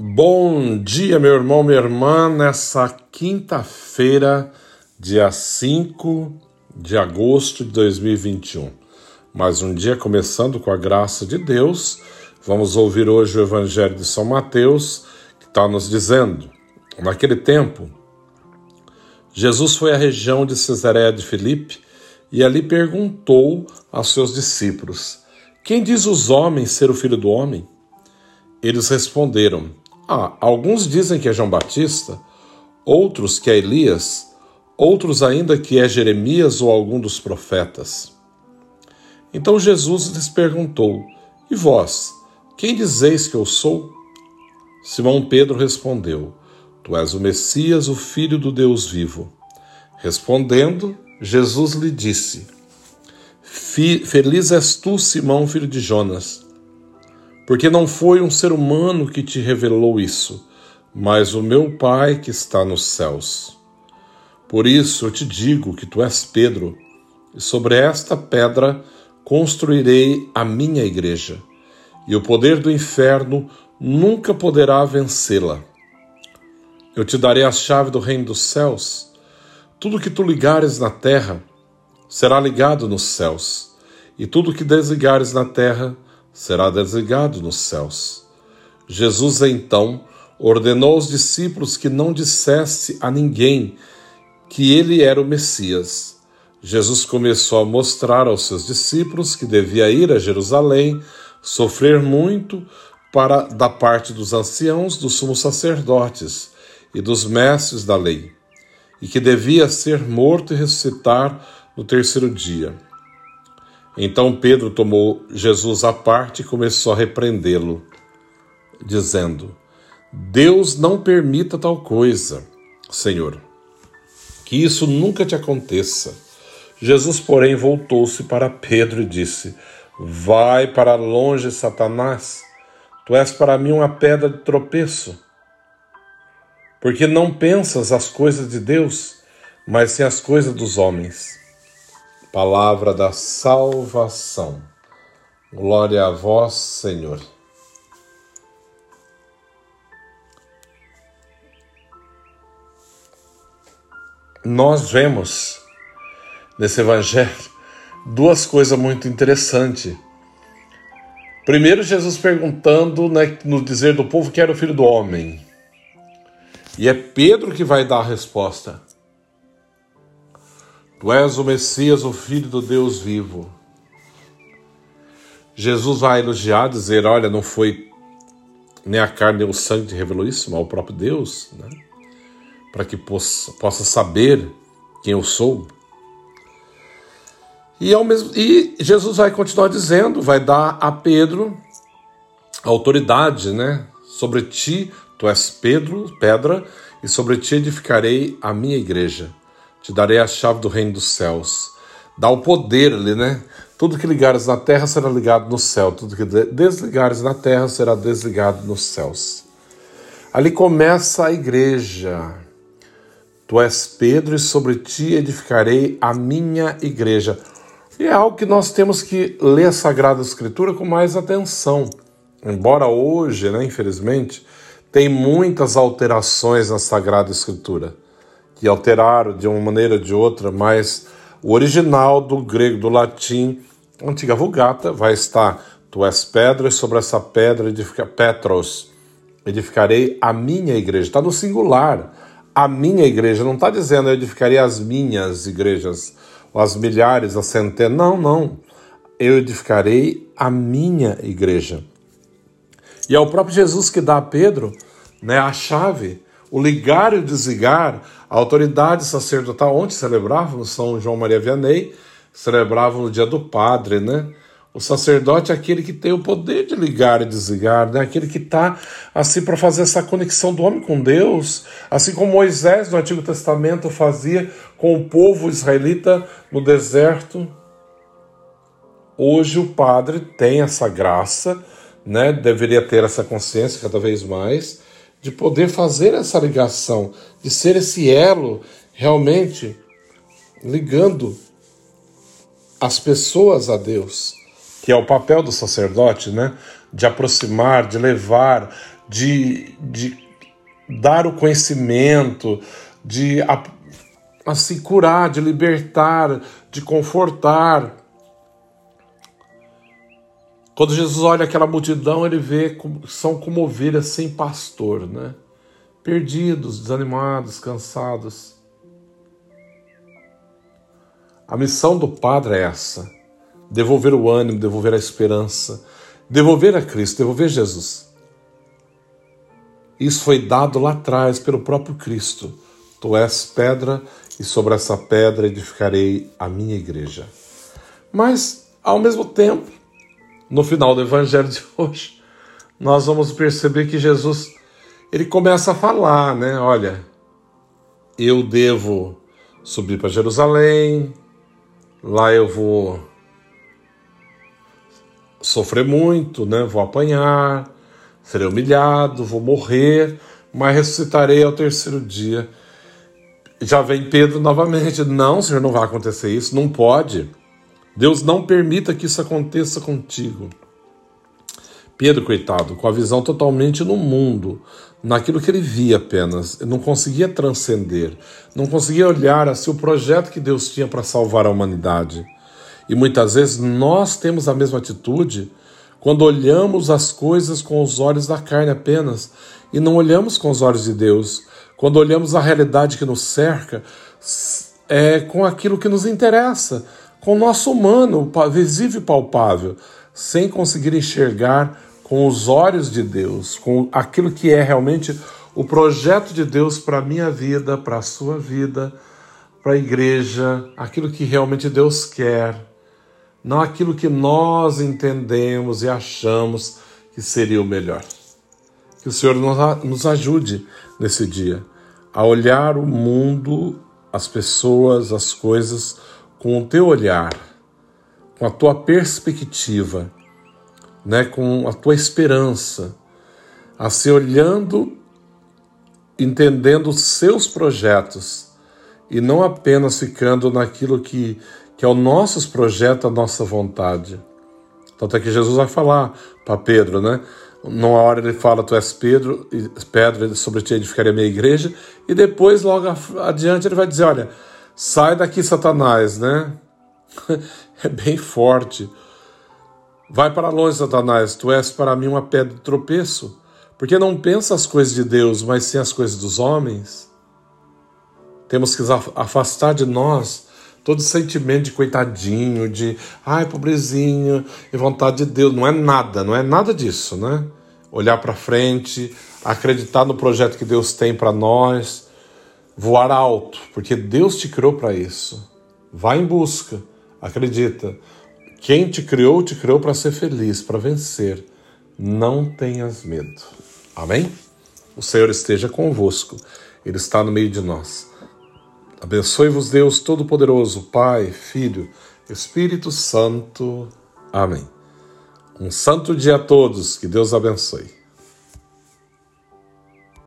Bom dia, meu irmão, minha irmã, nessa quinta-feira, dia 5 de agosto de 2021. Mais um dia começando com a graça de Deus. Vamos ouvir hoje o Evangelho de São Mateus, que está nos dizendo: Naquele tempo, Jesus foi à região de Cesareia de Filipe e ali perguntou aos seus discípulos: Quem diz os homens ser o filho do homem? Eles responderam: ah, alguns dizem que é João Batista, outros que é Elias, outros ainda que é Jeremias ou algum dos profetas. Então Jesus lhes perguntou: E vós, quem dizeis que eu sou? Simão Pedro respondeu: Tu és o Messias, o Filho do Deus vivo. Respondendo, Jesus lhe disse: Feliz és tu, Simão, filho de Jonas porque não foi um ser humano que te revelou isso, mas o meu Pai que está nos céus. Por isso eu te digo que tu és Pedro, e sobre esta pedra construirei a minha igreja, e o poder do inferno nunca poderá vencê-la. Eu te darei a chave do reino dos céus. Tudo que tu ligares na terra será ligado nos céus, e tudo que desligares na terra será desligado nos céus. Jesus então ordenou aos discípulos que não dissesse a ninguém que ele era o Messias. Jesus começou a mostrar aos seus discípulos que devia ir a Jerusalém, sofrer muito para da parte dos anciãos, dos sumos sacerdotes e dos mestres da lei, e que devia ser morto e ressuscitar no terceiro dia. Então Pedro tomou Jesus à parte e começou a repreendê-lo, dizendo: Deus não permita tal coisa, Senhor, que isso nunca te aconteça. Jesus, porém, voltou-se para Pedro e disse: Vai para longe, Satanás, tu és para mim uma pedra de tropeço, porque não pensas as coisas de Deus, mas sim as coisas dos homens. Palavra da salvação. Glória a vós, Senhor. Nós vemos nesse evangelho duas coisas muito interessantes. Primeiro, Jesus perguntando né, no dizer do povo que era o filho do homem. E é Pedro que vai dar a resposta. Tu és o Messias, o Filho do Deus vivo. Jesus vai elogiar, dizer: Olha, não foi nem a carne nem o sangue que revelou isso, mas o próprio Deus, né? para que possa, possa saber quem eu sou. E, ao mesmo, e Jesus vai continuar dizendo, vai dar a Pedro autoridade, né? Sobre ti, tu és Pedro, pedra, e sobre ti edificarei a minha igreja. Te darei a chave do reino dos céus. Dá o poder ali, né? Tudo que ligares na terra será ligado no céu, tudo que desligares na terra será desligado nos céus. Ali começa a igreja. Tu és Pedro, e sobre ti edificarei a minha igreja. E é algo que nós temos que ler a Sagrada Escritura com mais atenção. Embora hoje, né, infelizmente, tem muitas alterações na Sagrada Escritura que alteraram de uma maneira ou de outra, mas o original do grego, do latim, antiga Vulgata, vai estar: Tu és pedra, e sobre essa pedra edifica Petros, edificarei a minha igreja. Está no singular. A minha igreja, não está dizendo eu edificarei as minhas igrejas, ou as milhares, as centenas. Não, não. Eu edificarei a minha igreja. E é o próprio Jesus que dá a Pedro né, a chave o ligar e o desligar, a autoridade sacerdotal, onde celebravam São João Maria Vianney, celebravam no dia do padre, né? O sacerdote é aquele que tem o poder de ligar e desligar, né? aquele que está assim para fazer essa conexão do homem com Deus, assim como Moisés no Antigo Testamento fazia com o povo israelita no deserto. Hoje o padre tem essa graça, né? deveria ter essa consciência cada vez mais, de poder fazer essa ligação, de ser esse elo realmente ligando as pessoas a Deus, que é o papel do sacerdote, né? De aproximar, de levar, de, de dar o conhecimento, de assim curar, de libertar, de confortar. Quando Jesus olha aquela multidão, ele vê que são como ovelhas sem pastor, né? Perdidos, desanimados, cansados. A missão do Padre é essa: devolver o ânimo, devolver a esperança, devolver a Cristo, devolver Jesus. Isso foi dado lá atrás pelo próprio Cristo. Tu és pedra, e sobre essa pedra edificarei a minha igreja. Mas, ao mesmo tempo, no final do evangelho de hoje, nós vamos perceber que Jesus ele começa a falar, né? Olha, eu devo subir para Jerusalém, lá eu vou sofrer muito, né? Vou apanhar, serei humilhado, vou morrer, mas ressuscitarei ao terceiro dia. Já vem Pedro novamente. Não, Senhor, não vai acontecer isso, não pode. Deus não permita que isso aconteça contigo. Pedro, coitado, com a visão totalmente no mundo, naquilo que ele via apenas, não conseguia transcender, não conseguia olhar assim o projeto que Deus tinha para salvar a humanidade. E muitas vezes nós temos a mesma atitude quando olhamos as coisas com os olhos da carne apenas e não olhamos com os olhos de Deus, quando olhamos a realidade que nos cerca é com aquilo que nos interessa, com o nosso humano, visível e palpável, sem conseguir enxergar com os olhos de Deus, com aquilo que é realmente o projeto de Deus para a minha vida, para a sua vida, para a igreja, aquilo que realmente Deus quer, não aquilo que nós entendemos e achamos que seria o melhor. Que o Senhor nos ajude nesse dia a olhar o mundo, as pessoas, as coisas com o teu olhar, com a tua perspectiva, né, com a tua esperança, a se olhando, entendendo os seus projetos e não apenas ficando naquilo que, que é o nosso projeto, a nossa vontade. Tanto é que Jesus vai falar para Pedro, né? Numa hora ele fala, tu és Pedro, Pedro, sobre ti edificarei a minha igreja, e depois, logo adiante, ele vai dizer, olha, Sai daqui, Satanás, né? É bem forte. Vai para longe, Satanás, tu és para mim uma pedra de tropeço, porque não pensa as coisas de Deus, mas sim as coisas dos homens. Temos que afastar de nós todo sentimento de coitadinho, de ai, pobrezinho, e vontade de Deus. Não é nada, não é nada disso, né? Olhar para frente, acreditar no projeto que Deus tem para nós voar alto, porque Deus te criou para isso. Vá em busca, acredita. Quem te criou, te criou para ser feliz, para vencer. Não tenhas medo. Amém? O Senhor esteja convosco, Ele está no meio de nós. Abençoe-vos, Deus Todo-Poderoso, Pai, Filho, Espírito Santo. Amém. Um santo dia a todos, que Deus abençoe.